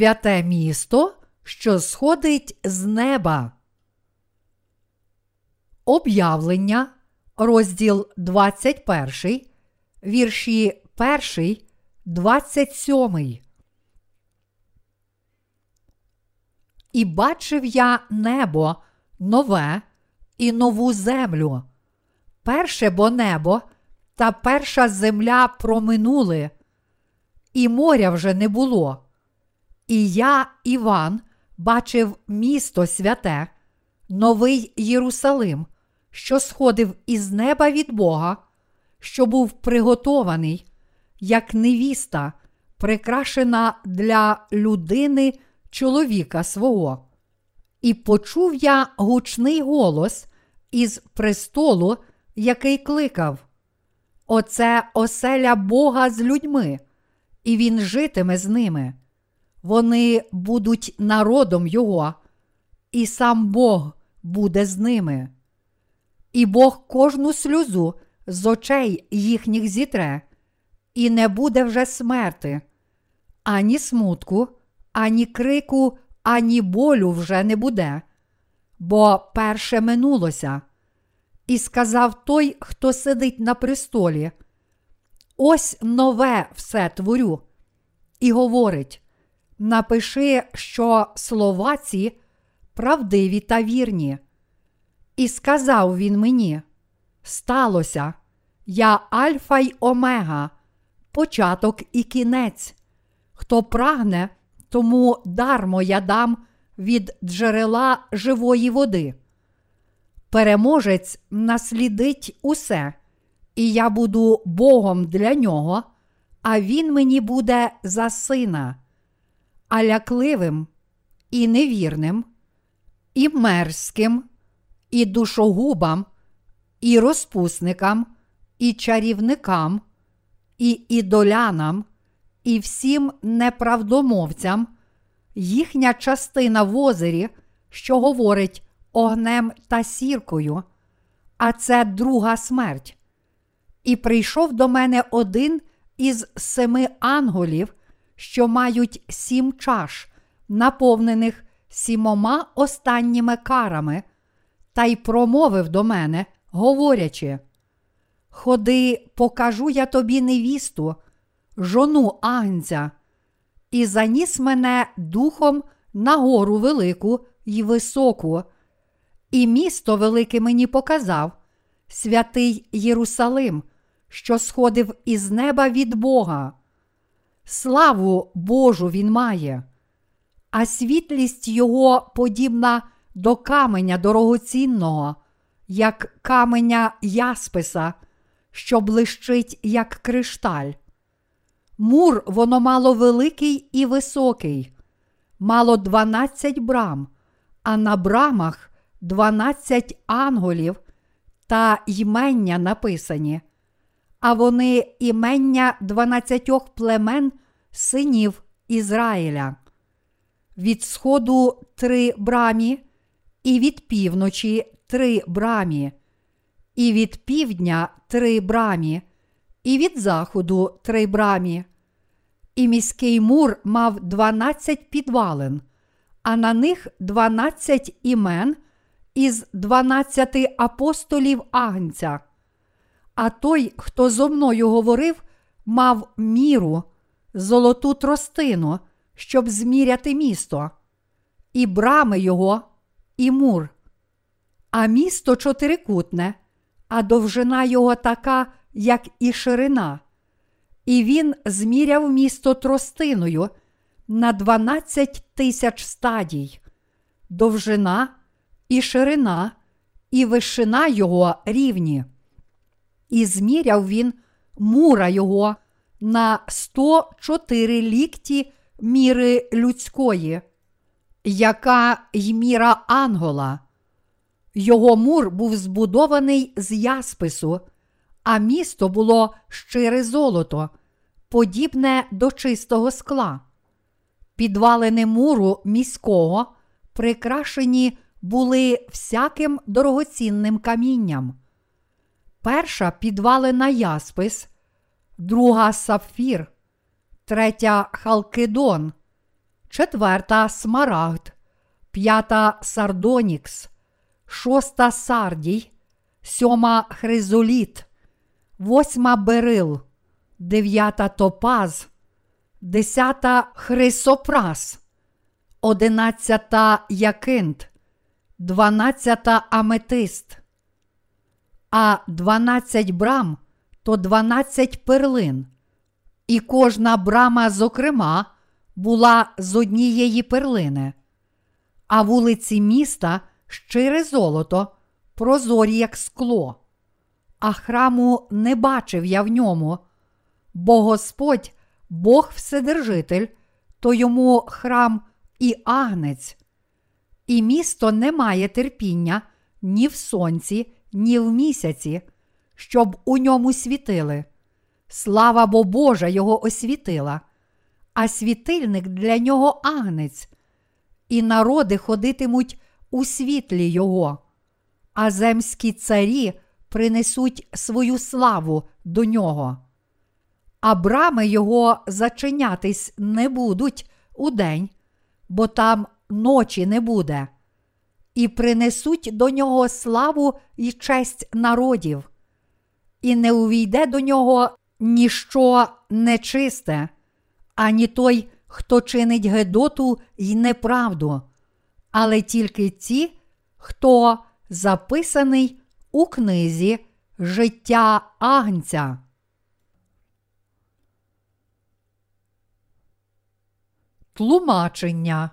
святе місто, що сходить з неба. Об'явлення, розділ 21, вірші 1, 27. І бачив я небо нове і нову землю. Перше бо небо та перша земля проминули, і моря вже не було. І я, Іван, бачив місто святе, новий Єрусалим, що сходив із неба від Бога, що був приготований, як невіста, прикрашена для людини чоловіка свого. І почув я гучний голос із престолу, який кликав: Оце оселя Бога з людьми, і він житиме з ними. Вони будуть народом Його, і сам Бог буде з ними. І Бог кожну сльозу з очей їхніх зітре, і не буде вже смерти, ані смутку, ані крику, ані болю вже не буде, бо перше минулося. І сказав той, хто сидить на престолі: Ось нове все творю. І говорить: напиши, що слова ці правдиві та вірні. І сказав він мені: Сталося, я Альфа й Омега, початок і кінець. Хто прагне, тому дармо я дам від джерела живої води. Переможець наслідить усе, і я буду Богом для нього, а він мені буде за сина, а лякливим і невірним, і мерзким, і душогубам, і розпусникам, і чарівникам, і ідолянам, і всім неправдомовцям, їхня частина в озері, що говорить огнем та сіркою, а це друга смерть. І прийшов до мене один із семи анголів, що мають сім чаш, наповнених сімома останніми карами, та й промовив до мене, говорячи: Ходи, покажу я тобі невісту, жону Агнця, і заніс мене духом на гору велику й високу, і місто велике мені показав, святий Єрусалим, що сходив із неба від Бога. Славу Божу він має, а світлість його подібна до каменя дорогоцінного, як каменя ясписа, що блищить, як кришталь. Мур воно мало великий і високий, мало дванадцять брам, а на брамах дванадцять анголів та ймення написані, а вони імення дванадцятьох племен синів Ізраїля. Від сходу три брамі, і від півночі три брамі, і від півдня три брамі, і від заходу три брамі. І міський мур мав дванадцять підвалин, а на них дванадцять імен із дванадцяти апостолів Агнця. А той, хто зо мною говорив, мав міру, золоту тростину, щоб зміряти місто, і брами його, і мур. А місто чотирикутне, а довжина його така, як і ширина. І він зміряв місто тростиною на 12 тисяч стадій, довжина і ширина, і вишина його рівні. І зміряв він мура його на 104 лікті міри людської, яка й міра ангола. Його мур був збудований з яспису, а місто було щире золото, подібне до чистого скла. Підвалини муру міського прикрашені були всяким дорогоцінним камінням. Перша підвалина яспис, друга сапфір, третя халкидон, четверта смарагд, п'ята сардонікс, шоста сардій, сьома хризоліт, восьма берил, дев'ята топаз, десята хрисопрас, одинадцята якинт, дванадцята аметист, а дванадцять брам то дванадцять перлин, і кожна брама, зокрема, була з однієї перлини, а вулиці міста щире золото, прозорі, як скло, а храму не бачив я в ньому, бо Господь, Бог Вседержитель, то йому храм і агнець, і місто не має терпіння ні в сонці, ні в місяці, щоб у ньому світили. Слава бо Божа його освітила, а світильник для нього агнець, і народи ходитимуть у світлі Його, а земські царі принесуть свою славу до нього. А брами його зачинятись не будуть у день, бо там ночі не буде, і принесуть до нього славу і честь народів, і не увійде до нього ніщо нечисте, ані той, хто чинить гедоту й неправду, але тільки ті, хто записаний у книзі Життя Агнця. Тлумачення.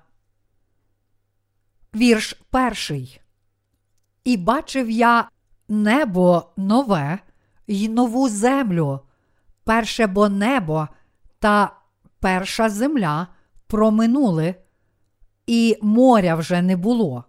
Вірш перший. І бачив я небо нове й нову землю, перше бо небо та перша земля проминули, і моря вже не було.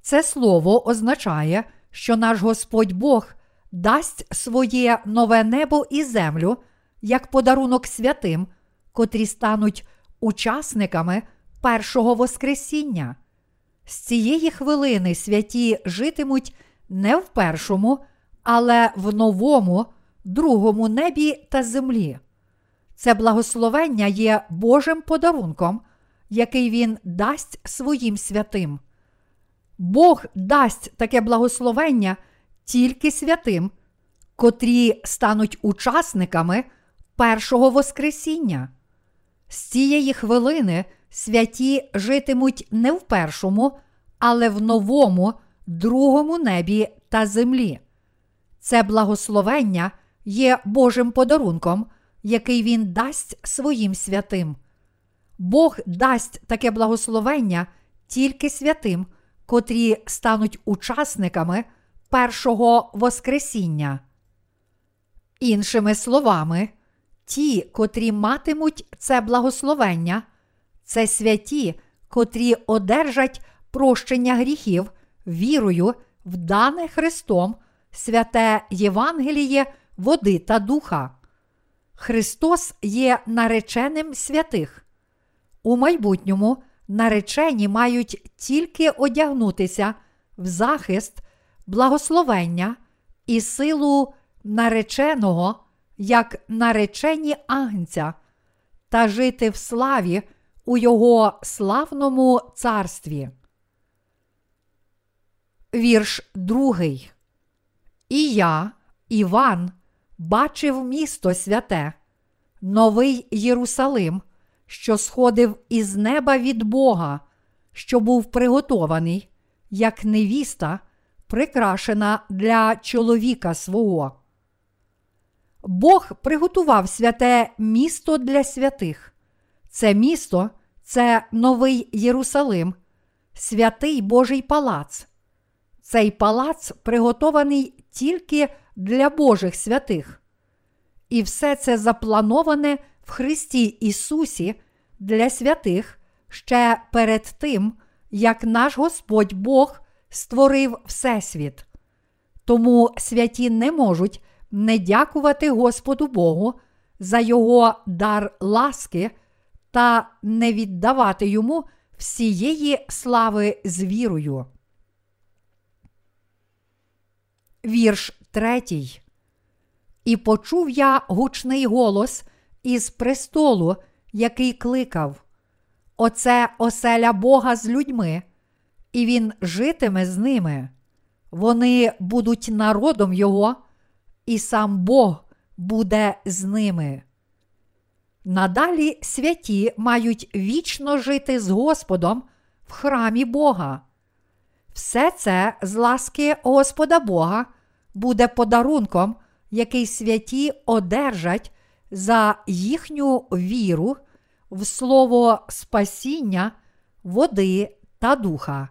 Це слово означає, що наш Господь Бог дасть своє нове небо і землю як подарунок святим, котрі стануть учасниками першого Воскресіння. З цієї хвилини святі житимуть не в першому, але в новому, другому небі та землі. Це благословення є Божим подарунком, який Він дасть своїм святим. Бог дасть таке благословення тільки святим, котрі стануть учасниками першого Воскресіння. З цієї хвилини святі житимуть не в першому, але в новому, другому небі та землі. Це благословення є Божим подарунком, який Він дасть своїм святим. Бог дасть таке благословення тільки святим, котрі стануть учасниками першого Воскресіння. Іншими словами, ті, котрі матимуть це благословення, це святі, котрі одержать прощення гріхів вірою в дане Христом святе Євангеліє, води та духа. Христос є нареченим святих. У майбутньому наречені мають тільки одягнутися в захист, благословення і силу нареченого, як наречені агнця, та жити в славі у Його славному царстві. Вірш другий. І я, Іван, бачив місто святе, новий Єрусалим, що сходив із неба від Бога, що був приготований, як невіста, прикрашена для чоловіка свого. Бог приготував святе місто для святих. Це місто це новий Єрусалим, святий Божий палац. Цей палац приготований тільки для Божих святих. І все це заплановане в Христі Ісусі для святих ще перед тим, як наш Господь Бог створив Всесвіт. Тому святі не можуть не дякувати Господу Богу за Його дар ласки та не віддавати йому всієї слави з вірою. Вірш третій. І почув я гучний голос із престолу, який кликав: Оце оселя Бога з людьми, і Він житиме з ними. Вони будуть народом Його, і сам Бог буде з ними. Надалі святі мають вічно жити з Господом в храмі Бога. Все це з ласки Господа Бога буде подарунком, який святі одержать за їхню віру в слово спасіння, води та духа.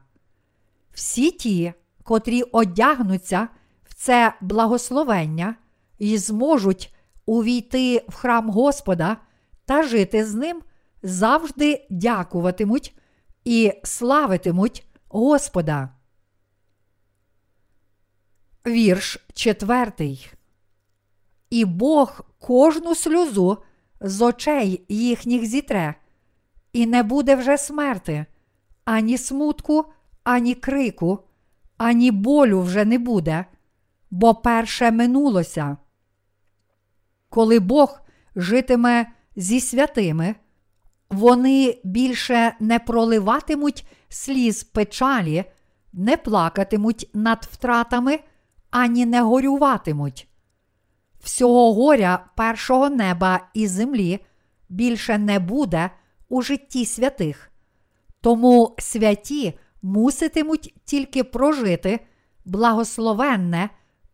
Всі ті, котрі одягнуться в це благословення і зможуть увійти в храм Господа та жити з ним, завжди дякуватимуть і славитимуть Господа. Вірш четвертий. І Бог кожну сльозу з очей їхніх зітре, і не буде вже смерти, ані смутку, ані крику, ані болю вже не буде, бо перше минулося. Коли Бог житиме зі святими, вони більше не проливатимуть сліз печалі, не плакатимуть над втратами, ані не горюватимуть. Всього горя першого неба і землі більше не буде у житті святих, тому святі муситимуть тільки прожити благословенне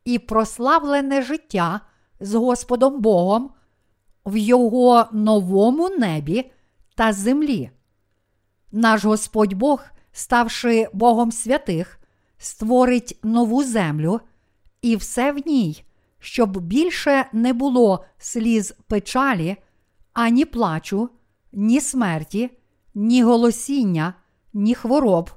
і прославлене життя з Господом Богом в Його новому небі та землі. Наш Господь Бог, ставши Богом святих, створить нову землю і все в ній, щоб більше не було сліз печалі, ані плачу, ні смерті, ні голосіння, ні хвороб,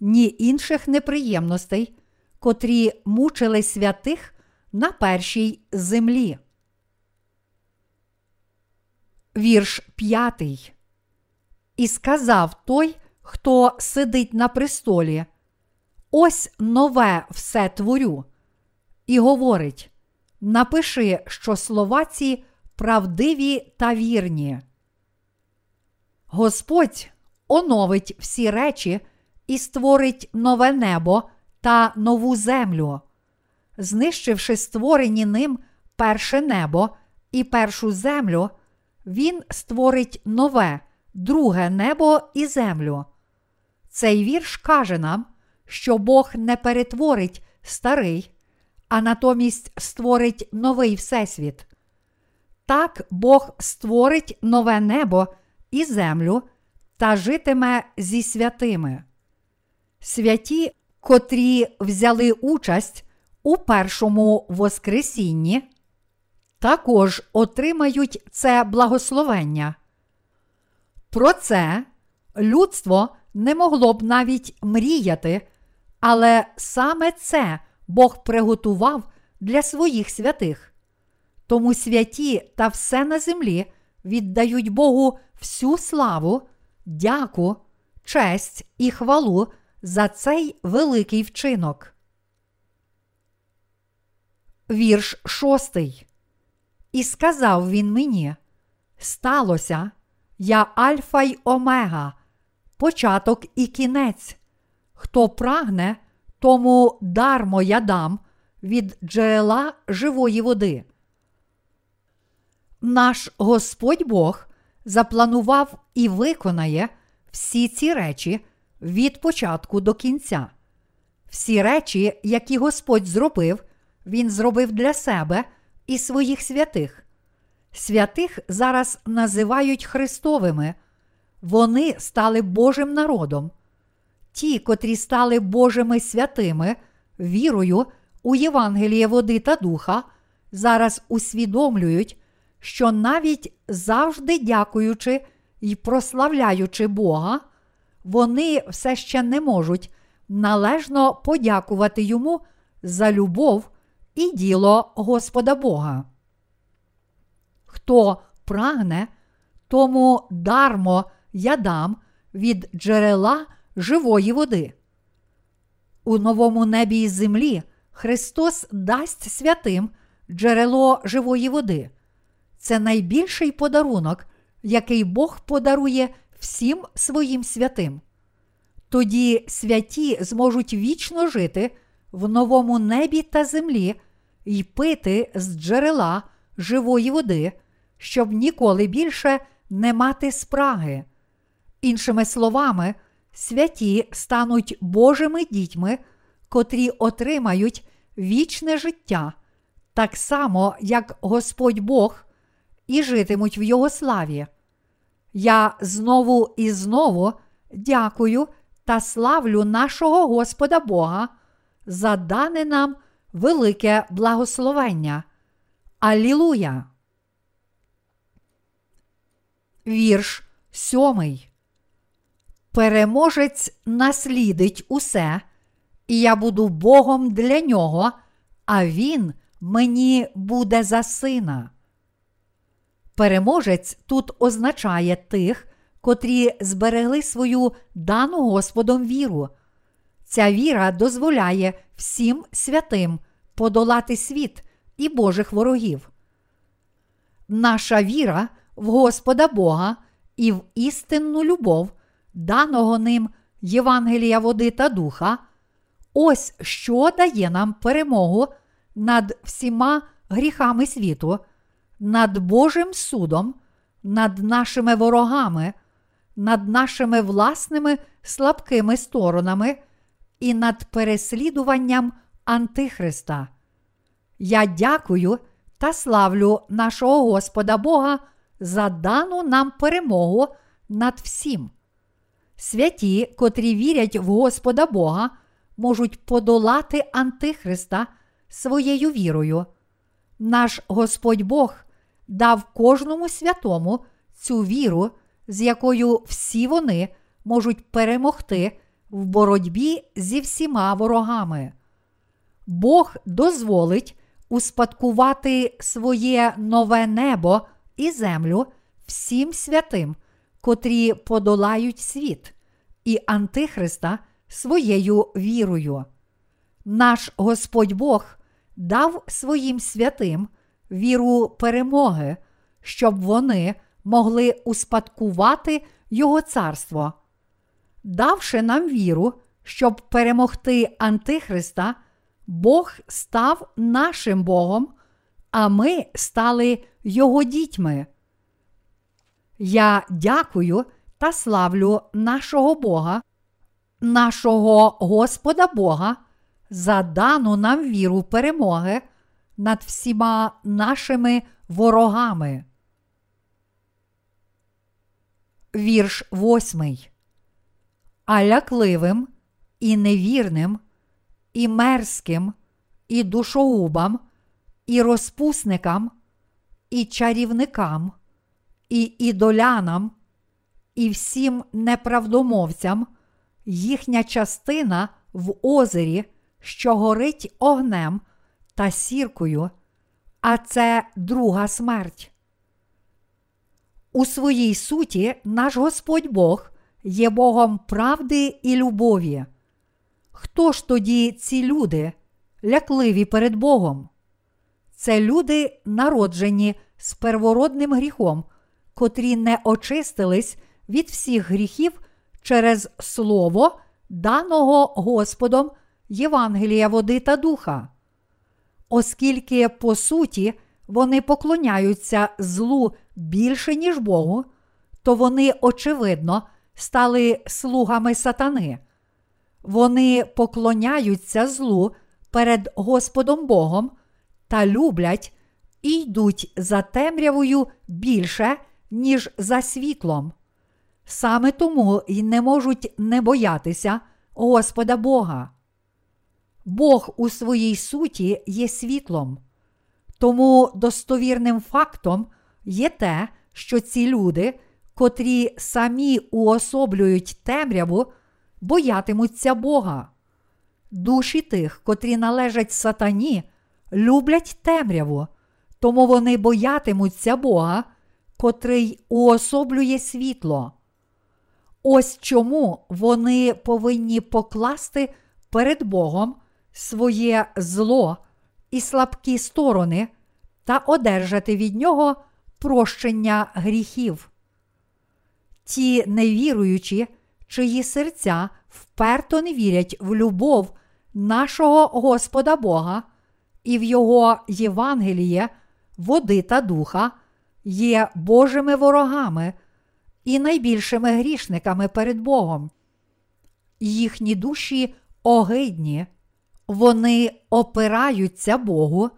ні інших неприємностей, котрі мучили святих на першій землі. Вірш п'ятий. І сказав той, хто сидить на престолі: Ось нове все творю. І говорить: Напиши, що слова ці правдиві та вірні. Господь оновить всі речі і створить нове небо та нову землю, знищивши створені ним перше небо і першу землю, Він створить нове, друге небо і землю. Цей вірш каже нам, що Бог не перетворить старий, а натомість створить новий Всесвіт. Так Бог створить нове небо і землю та житиме зі святими. Святі, котрі взяли участь у першому Воскресінні, також отримають це благословення. Про це людство не могло б навіть мріяти, але саме це Бог приготував для своїх святих. Тому святі та все на землі віддають Богу всю славу, дяку, честь і хвалу за цей великий вчинок. Вірш шостий. І сказав він мені: Сталося, я Альфа й Омега, початок і кінець. Хто прагне, тому дармо я дам від джерела живої води. Наш Господь Бог запланував і виконає всі ці речі від початку до кінця. Всі речі, які Господь зробив, Він зробив для себе і своїх святих. Святих зараз називають Христовими, вони стали Божим народом. Ті, котрі стали Божими святими, вірою у Євангеліє води та духа, зараз усвідомлюють, що навіть завжди дякуючи і прославляючи Бога, вони все ще не можуть належно подякувати йому за любов і діло Господа Бога. Хто прагне, тому дармо я дам від джерела живої води. У новому небі і землі Христос дасть святим джерело живої води. Це найбільший подарунок, який Бог подарує всім своїм святим. Тоді святі зможуть вічно жити в новому небі та землі і пити з джерела живої води, щоб ніколи більше не мати спраги. Іншими словами, святі стануть Божими дітьми, котрі отримають вічне життя, так само, як Господь Бог, і житимуть в Його славі. Я знову і знову дякую та славлю нашого Господа Бога за дане нам велике благословення. Алілуя! Вірш сьомий. Переможець наслідить усе, і я буду Богом для нього, а він мені буде за сина. Переможець тут означає тих, котрі зберегли свою дану Господом віру. Ця віра дозволяє всім святим подолати світ і Божих ворогів. Наша віра в Господа Бога і в істинну любов, даного ним Євангелія води та духа, ось що дає нам перемогу над всіма гріхами світу, над Божим судом, над нашими ворогами, над нашими власними слабкими сторонами і над переслідуванням Антихриста. Я дякую та славлю нашого Господа Бога за дану нам перемогу над всім. Святі, котрі вірять в Господа Бога, можуть подолати Антихриста своєю вірою. Наш Господь Бог дав кожному святому цю віру, з якою всі вони можуть перемогти в боротьбі зі всіма ворогами. Бог дозволить успадкувати своє нове небо і землю всім святим, котрі подолають світ, і Антихриста своєю вірою. Наш Господь Бог дав своїм святим віру перемоги, щоб вони могли успадкувати Його царство. Давши нам віру, щоб перемогти Антихриста, Бог став нашим Богом, а ми стали Його дітьми. Я дякую та славлю нашого Бога, нашого Господа Бога, за дану нам віру перемоги над всіма нашими ворогами. Вірш восьмий. А лякливим і невірним, і мерзким, і душогубам, і розпусникам, і чарівникам, і ідолянам, і всім неправдомовцям їхня частина в озері, що горить огнем та сіркою, а це друга смерть. У своїй суті наш Господь Бог є Богом правди і любові. Хто ж тоді ці люди, лякливі перед Богом? Це люди, народжені з первородним гріхом, котрі не очистились від всіх гріхів через Слово, даного Господом Євангелія води та духа. Оскільки, по суті, вони поклоняються злу більше, ніж Богу, то вони, очевидно, стали слугами сатани. Вони поклоняються злу перед Господом Богом та люблять і йдуть за темрявою більше, ніж за світлом. Саме тому й не можуть не боятися Господа Бога. Бог у своїй суті є світлом. Тому достовірним фактом є те, що ці люди, котрі самі уособлюють темряву, боятимуться Бога. Душі тих, котрі належать сатані, люблять темряву, тому вони боятимуться Бога, котрий уособлює світло. Ось чому вони повинні покласти перед Богом своє зло і слабкі сторони та одержати від нього прощення гріхів. ті невіруючі, чиї серця вперто не вірять в любов нашого Господа Бога і в Його Євангеліє, води та духа, є Божими ворогами і найбільшими грішниками перед Богом. Їхні душі огидні, вони опираються Богу,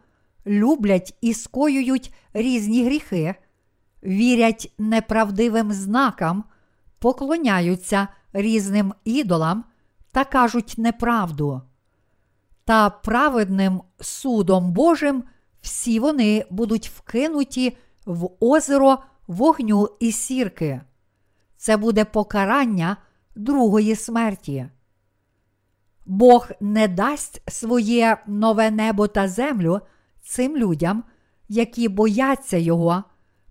люблять і скоюють різні гріхи, вірять неправдивим знакам, поклоняються різним ідолам та кажуть неправду. Та праведним судом Божим всі вони будуть вкинуті в озеро вогню і сірки. Це буде покарання другої смерті. Бог не дасть своє нове небо та землю цим людям, які бояться Його,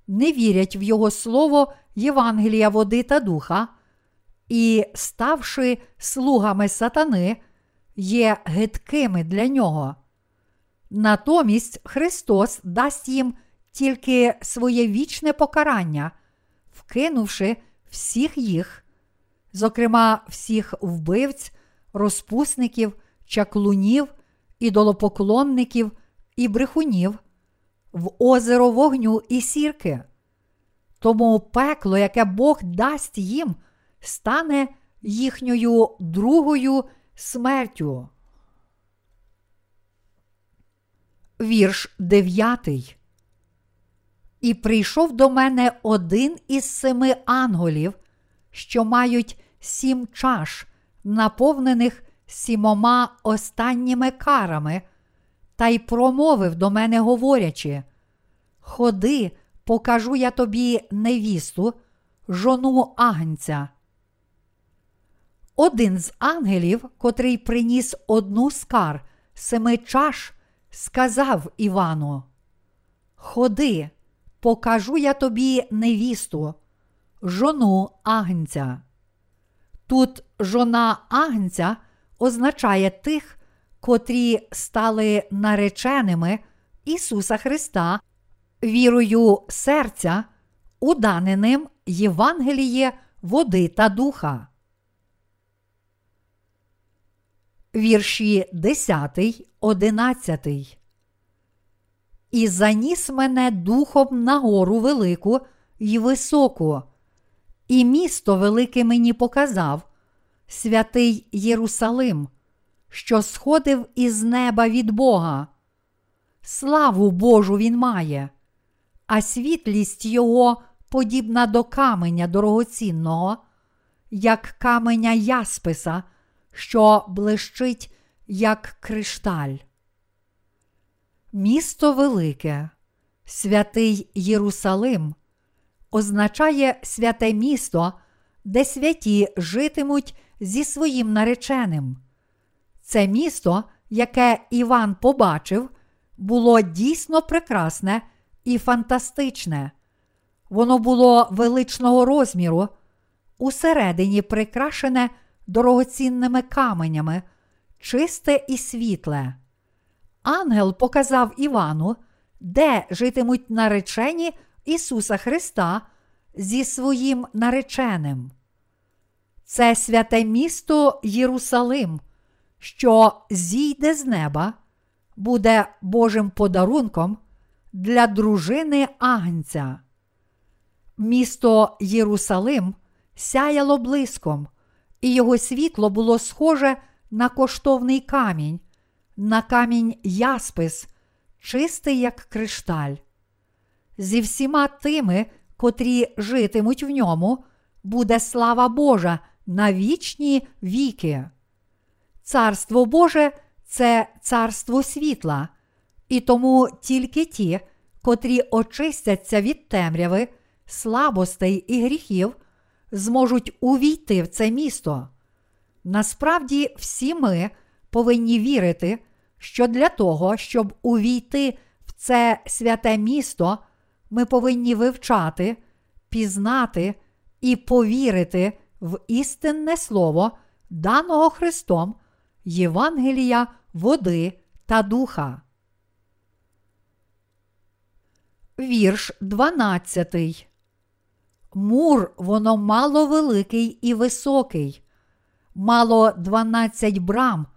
не вірять в Його Слово Євангелія води та духа, і, ставши слугами сатани, є гидкими для нього. Натомість Христос дасть їм тільки своє вічне покарання, вкинувши всіх їх, зокрема всіх вбивць, розпусників, чаклунів, ідолопоклонників і брехунів, в озеро вогню і сірки. Тому пекло, яке Бог дасть їм, стане їхньою другою смертю. Вірш дев'ятий. І прийшов до мене один із семи анголів, що мають сім чаш, наповнених сімома останніми карами, та й промовив до мене, говорячи: Ходи, покажу я тобі невісту, жону агнця. Один з ангелів, котрий приніс одну з кар семи чаш, сказав Івану: Ходи, покажу я тобі невісту, жону агнця. Тут жона агнця означає тих, котрі стали нареченими Ісуса Христа, вірою серця, уданеним Євангеліє води та духа. Вірші 10, 11. І заніс мене духом на гору велику й високу, і місто велике мені показав, святий Єрусалим, що сходив із неба від Бога. Славу Божу він має, а світлість його подібна до каменя дорогоцінного, як каменя ясписа, що блищить, як кришталь. Місто Велике, святий Єрусалим, означає святе місто, де святі житимуть зі своїм нареченим. Це місто, яке Іван побачив, було дійсно прекрасне і фантастичне. Воно було величного розміру, усередині прикрашене дорогоцінними каменями, чисте і світле. Ангел показав Івану, де житимуть наречені Ісуса Христа зі своїм нареченим. Це святе місто Єрусалим, що зійде з неба, буде Божим подарунком для дружини Агнця. Місто Єрусалим сяяло блиском, і його світло було схоже на коштовний камінь, на камінь яспис, чистий, як кришталь. Зі всіма тими, котрі житимуть в ньому, буде слава Божа на вічні віки. Царство Боже це царство світла, і тому тільки ті, котрі очистяться від темряви, слабостей і гріхів, зможуть увійти в це місто. Насправді, всі ми повинні вірити, що для того, щоб увійти в це святе місто, ми повинні вивчати, пізнати і повірити в істинне слово, даного Христом, Євангелія, води та духа. Вірш 12. Мур воно мало великий і високий, мало 12 брам,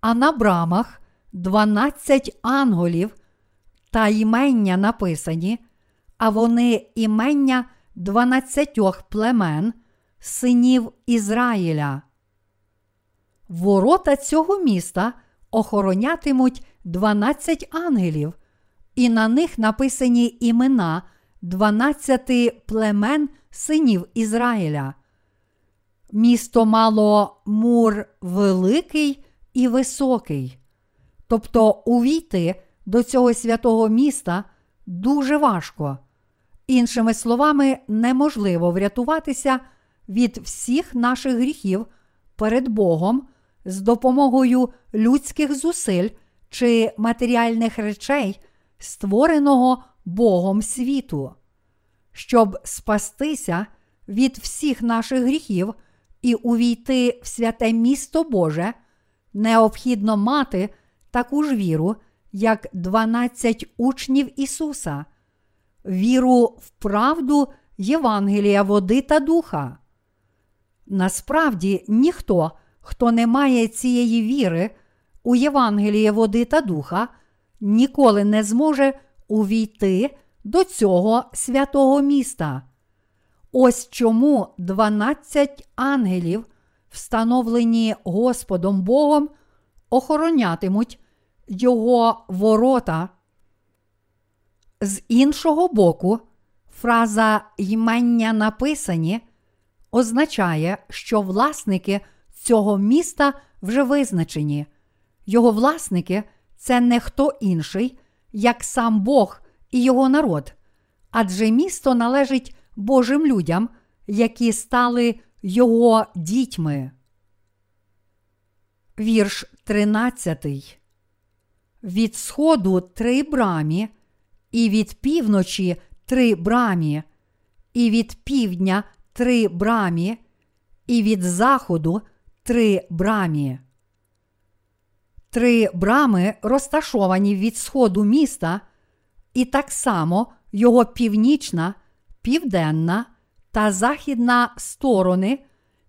а на брамах 12 анголів та імення написані, а вони імення 12 племен, синів Ізраїля. Ворота цього міста охоронятимуть 12 ангелів, і на них написані імена 12 племен синів Ізраїля. Місто мало мур великий і високий. Тобто увійти до цього святого міста дуже важко. Іншими словами, неможливо врятуватися від всіх наших гріхів перед Богом з допомогою людських зусиль чи матеріальних речей, створеного Богом світу. Щоб спастися від всіх наших гріхів і увійти в святе місто Боже, необхідно мати таку ж віру, як 12 учнів Ісуса, віру в правду Євангелія води та духа. Насправді ніхто, хто не має цієї віри у Євангеліє води та духа, ніколи не зможе увійти до цього святого міста. Ось чому 12 ангелів, встановлені Господом Богом, охоронятимуть його ворота. З іншого боку, фраза ймення написані означає, що власники цього міста вже визначені. Його власники це не хто інший, як сам Бог і його народ, адже місто належить Божим людям, які стали його дітьми. Вірш 13. Від сходу три брамі, і від півночі три брамі, і від півдня три брамі, і від заходу три брамі. Три брами розташовані від сходу міста, і так само його північна, південна та західна сторони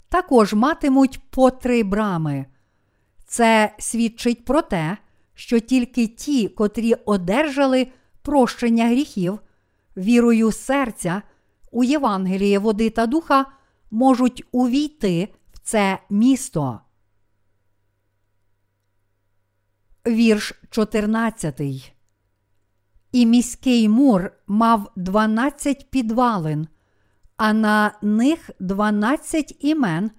також матимуть по три брами. Це свідчить про те, що тільки ті, котрі одержали прощення гріхів, вірою серця у Євангеліє води та духа, можуть увійти в це місто. Вірш 14. І міський мур мав 12 підвалин, а на них 12 імен,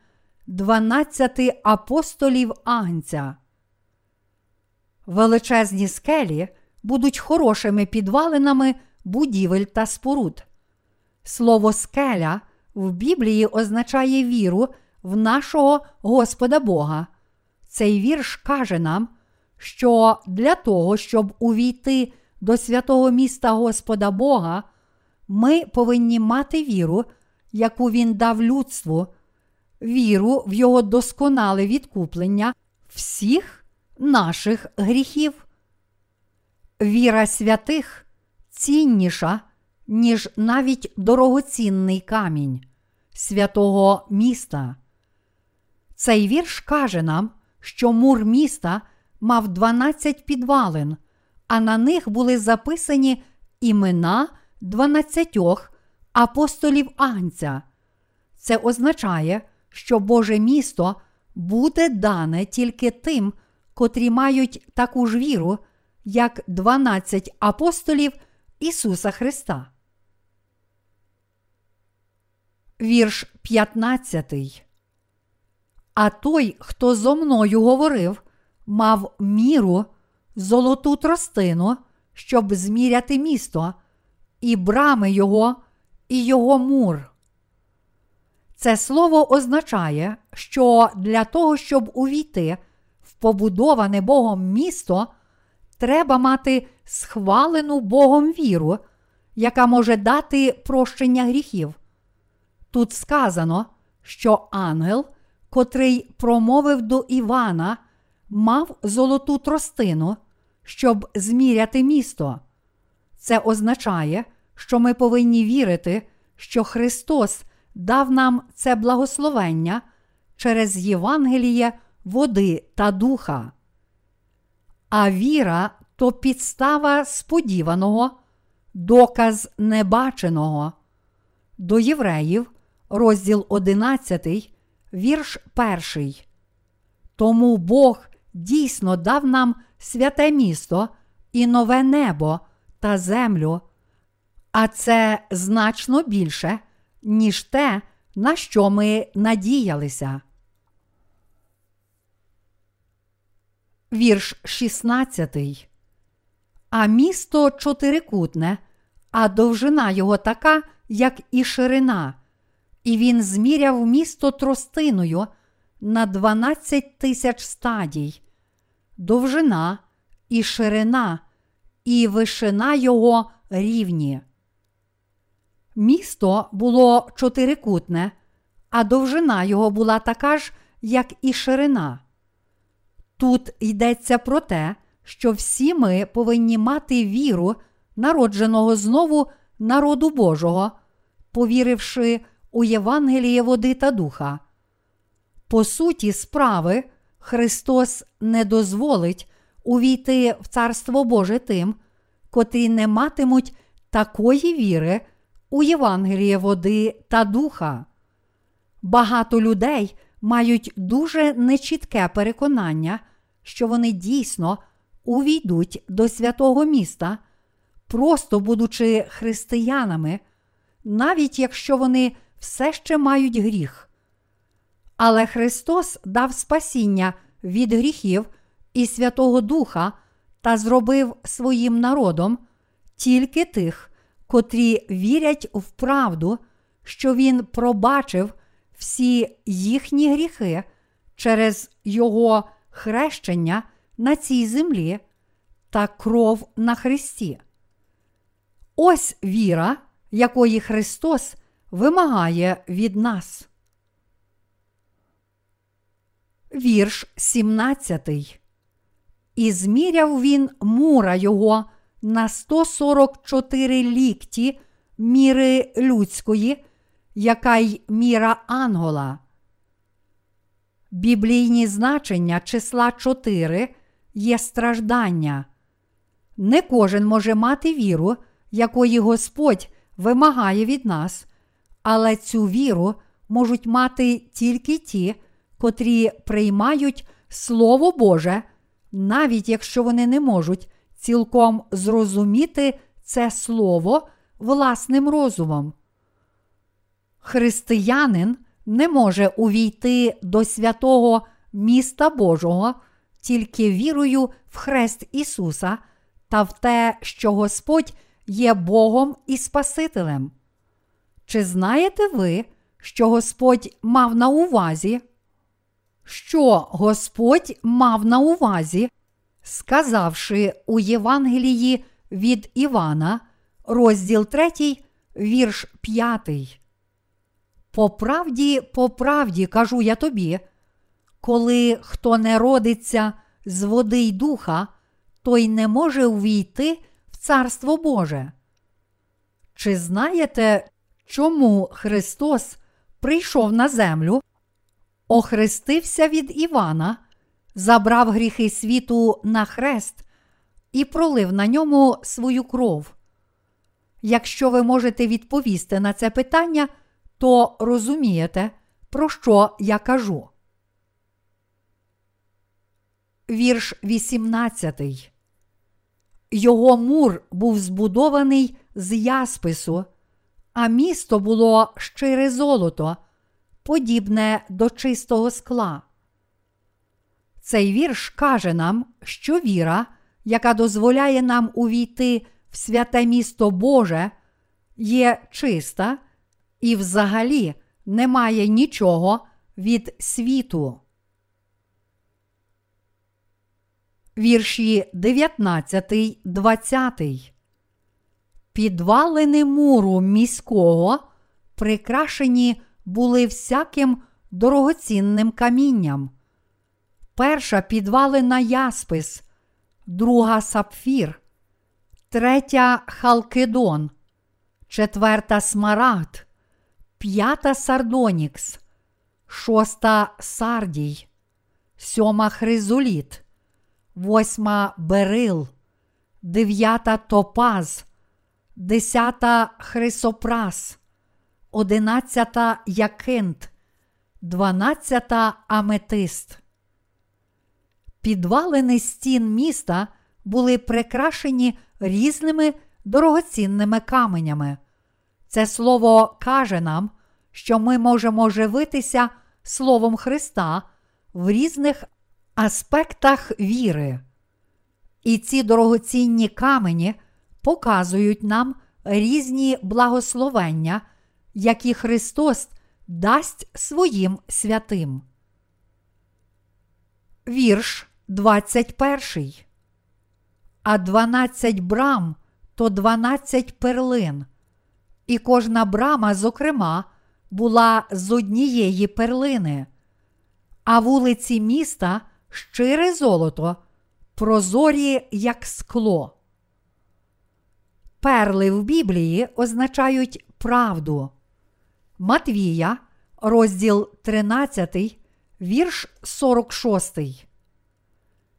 12 апостолів Агнця. Величезні скелі будуть хорошими підвалинами будівель та споруд. Слово скеля в Біблії означає віру в нашого Господа Бога. Цей вірш каже нам, що для того, щоб увійти до святого міста Господа Бога, ми повинні мати віру, яку Він дав людству, віру в Його досконале відкуплення всіх наших гріхів. Віра святих цінніша, ніж навіть дорогоцінний камінь святого міста. Цей вірш каже нам, що мур міста мав 12 підвалин, а на них були записані імена 12 апостолів Анця. Це означає, що Боже місто буде дане тільки тим, котрі мають таку ж віру, як 12 апостолів Ісуса Христа. Вірш 15. А той, хто зо мною говорив, мав міру, золоту тростину, щоб зміряти місто, і брами його, і його мур. Це слово означає, що для того, щоб увійти в побудоване Богом місто, треба мати схвалену Богом віру, яка може дати прощення гріхів. Тут сказано, що ангел, котрий промовив до Івана, мав золоту тростину, щоб зміряти місто. Це означає, що ми повинні вірити, що Христос дав нам це благословення через Євангеліє води та духа. А віра то підстава сподіваного, доказ небаченого. До євреїв, розділ 11, вірш 1. Тому Бог дійсно дав нам святе місто і нове небо та землю, а це значно більше, ніж те, на що ми надіялися. Вірш 16. А місто чотирикутне, а довжина його така, як і ширина, і він зміряв місто тростиною на 12 тисяч стадій, довжина і ширина, і вишина його рівні. Місто було чотирикутне, а довжина його була така ж, як і ширина. Тут йдеться про те, що всі ми повинні мати віру, народженого знову народу Божого, повіривши у Євангеліє води та духа. По суті, справи, Христос не дозволить увійти в Царство Боже тим, котрі не матимуть такої віри у Євангеліє води та духа. Багато людей мають дуже нечітке переконання, що вони дійсно увійдуть до святого міста, просто будучи християнами, навіть якщо вони все ще мають гріх. Але Христос дав спасіння від гріхів і Святого Духа та зробив своїм народом тільки тих, котрі вірять в правду, що Він пробачив всі їхні гріхи через Його хрещення на цій землі та кров на Христі. Ось віра, якої Христос вимагає від нас. Вірш 17. І зміряв він мура його на 144 лікті міри людської, яка й міра Ангола. Біблійні значення числа 4 є страждання. Не кожен може мати віру, якої Господь вимагає від нас, але цю віру можуть мати тільки ті, котрі приймають Слово Боже, навіть якщо вони не можуть цілком зрозуміти це слово власним розумом. Християнин не може увійти до святого міста Божого тільки вірою в хрест Ісуса та в те, що Господь є Богом і Спасителем. Чи знаєте ви, що Господь мав на увазі? Що Господь мав на увазі, сказавши у Євангелії від Івана, розділ 3, вірш 5. По правді, по правді кажу я тобі, коли хто не родиться з води й духа, той не може увійти в Царство Боже. Чи знаєте, чому Христос прийшов на землю, охрестився від Івана, забрав гріхи світу на хрест і пролив на ньому свою кров? Якщо ви можете відповісти на це питання, то розумієте, про що я кажу. Вірш 18. Його мур був збудований з яспису, а місто було щире золото, подібне до чистого скла. Цей вірш каже нам, що віра, яка дозволяє нам увійти в святе місто Боже, є чиста і взагалі немає нічого від світу. Вірші 19, 20. Підвалини муру міського прикрашені були всяким дорогоцінним камінням. Перша підвалина яспис, друга сапфір, третя халкидон, четверта смарагд, п'ята сардонікс, шоста сардій, сьома хризоліт, восьма берил, дев'ята топаз, десята хрисопрас, одинадцята якинт, дванадцята аметист. Підвалини стін міста були прикрашені різними дорогоцінними каменями. Це слово каже нам, що ми можемо живитися Словом Христа в різних аспектах віри. І ці дорогоцінні камені показують нам різні благословення, які Христос дасть своїм святим. Вірш 21. А 12 брам то 12 перлин, і кожна брама, зокрема, була з однієї перлини, а вулиці міста щире золото, прозорі, як скло. Перли в Біблії означають правду. Матвія, розділ 13, вірш 46.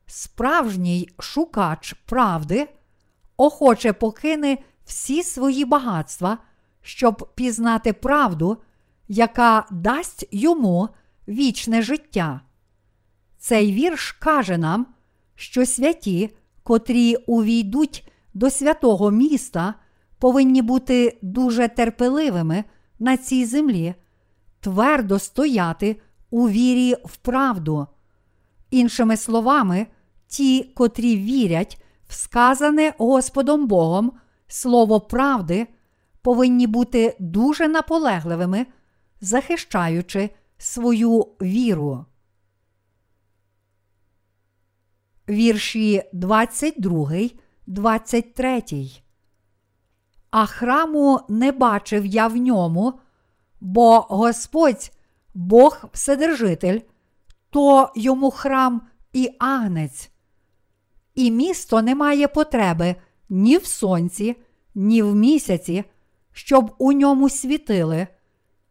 Справжній шукач правди охоче покине всі свої багатства, щоб пізнати правду, яка дасть йому вічне життя. Цей вірш каже нам, що святі, котрі увійдуть до святого міста, повинні бути дуже терпеливими на цій землі, твердо стояти у вірі в правду. Іншими словами, ті, котрі вірять в сказане Господом Богом слово правди, повинні бути дуже наполегливими, захищаючи свою віру. Вірші 22, 23. А храму не бачив я в ньому, бо Господь, Бог Вседержитель, то йому храм і агнець. І місто не має потреби ні в сонці, ні в місяці, щоб у ньому світили.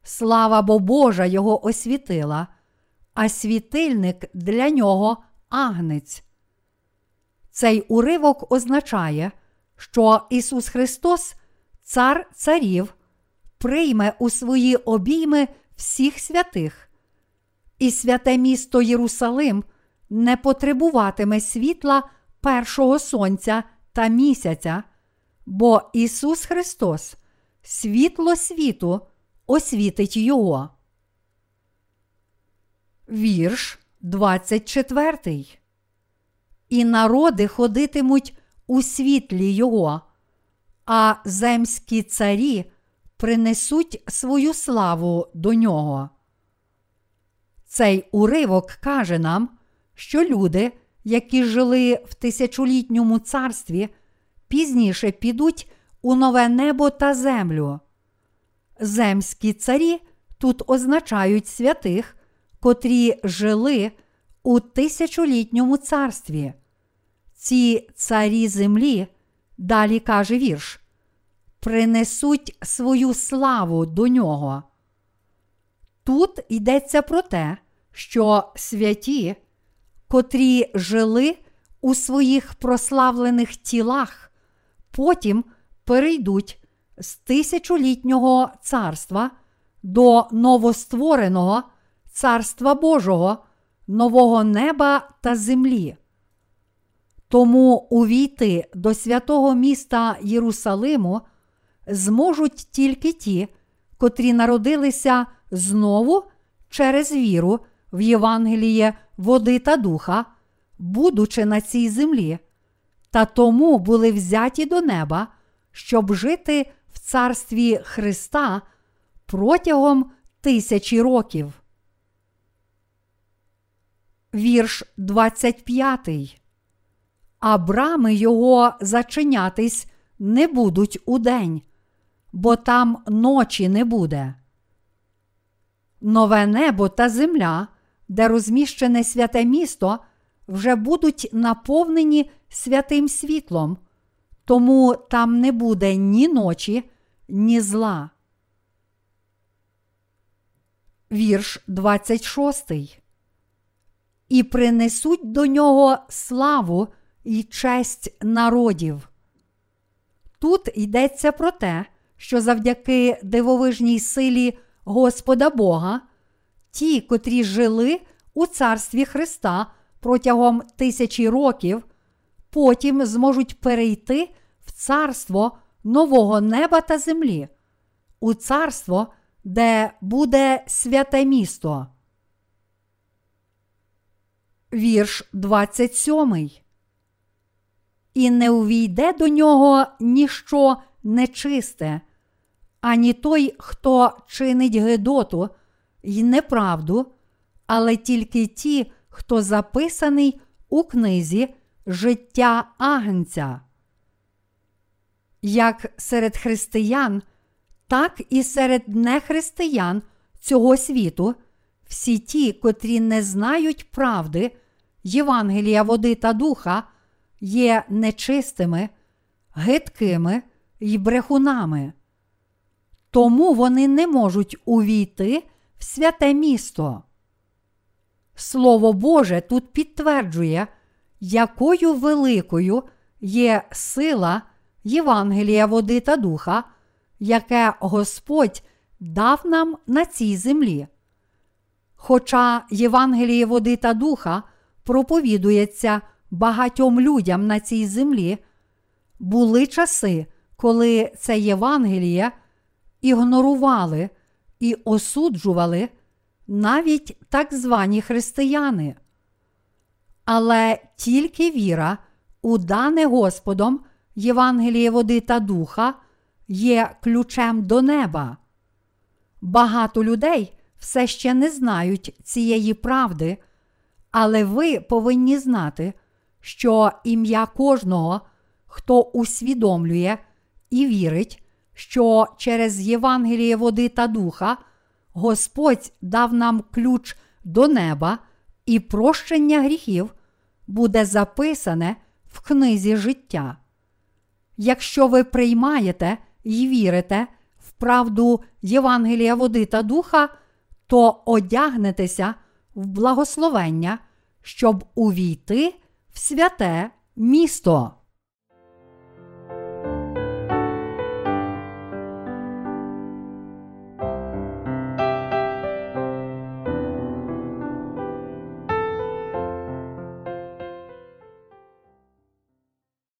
Слава бо Божа його освітила, а світильник для нього агнець. Цей уривок означає, що Ісус Христос, Цар Царів, прийме у свої обійми всіх святих, і святе місто Єрусалим не потребуватиме світла першого сонця та місяця, бо Ісус Христос, світло світу, освітить Його. Вірш 24. І народи ходитимуть у світлі Його, а земські царі принесуть свою славу до нього. Цей уривок каже нам, що люди, які жили в тисячолітньому царстві, пізніше підуть у нове небо та землю. Земські царі тут означають святих, котрі жили у тисячолітньому царстві. Ці царі землі, далі каже вірш, принесуть свою славу до нього. Тут йдеться про те, що святі, котрі жили у своїх прославлених тілах, потім перейдуть з тисячолітнього царства до новоствореного Царства Божого, нового неба та землі. Тому увійти до святого міста Єрусалиму зможуть тільки ті, котрі народилися знову через віру в Євангеліє води та духа, будучи на цій землі, та тому були взяті до неба, щоб жити в царстві Христа протягом тисячі років. Вірш 25. А брами його зачинятись не будуть удень, бо там ночі не буде. Нове небо та земля, де розміщене святе місто, вже будуть наповнені святим світлом, тому там не буде ні ночі, ні зла. вірш 26. І принесуть до нього славу і честь народів. Тут йдеться про те, що завдяки дивовижній силі Господа Бога, ті, котрі жили у царстві Христа протягом тисячі років, потім зможуть перейти в царство нового неба та землі, у царство, де буде святе місто. Вірш 27. І не увійде до нього ніщо нечисте, ані той, хто чинить Гедоту й неправду, але тільки ті, хто записаний у книзі життя Агнця. Як серед християн, так і серед нехристиян цього світу, всі ті, котрі не знають правди, Євангелія води та духа, є нечистими, гидкими й брехунами. Тому вони не можуть увійти в святе місто. Слово Боже тут підтверджує, якою великою є сила Євангелія води та духа, яке Господь дав нам на цій землі. Хоча Євангеліє води та духа проповідується багатьом людям на цій землі, були часи, коли це Євангеліє ігнорували і осуджували навіть так звані християни. Але тільки віра у дане Господом Євангеліє води та духа є ключем до неба. Багато людей все ще не знають цієї правди, але ви повинні знати, що ім'я кожного, хто усвідомлює і вірить, що через Євангеліє води та духа Господь дав нам ключ до неба і прощення гріхів буде записане в книзі життя. Якщо ви приймаєте і вірите в правду Євангелія води та духа, то одягнетеся в благословення, щоб увійти в святе місто.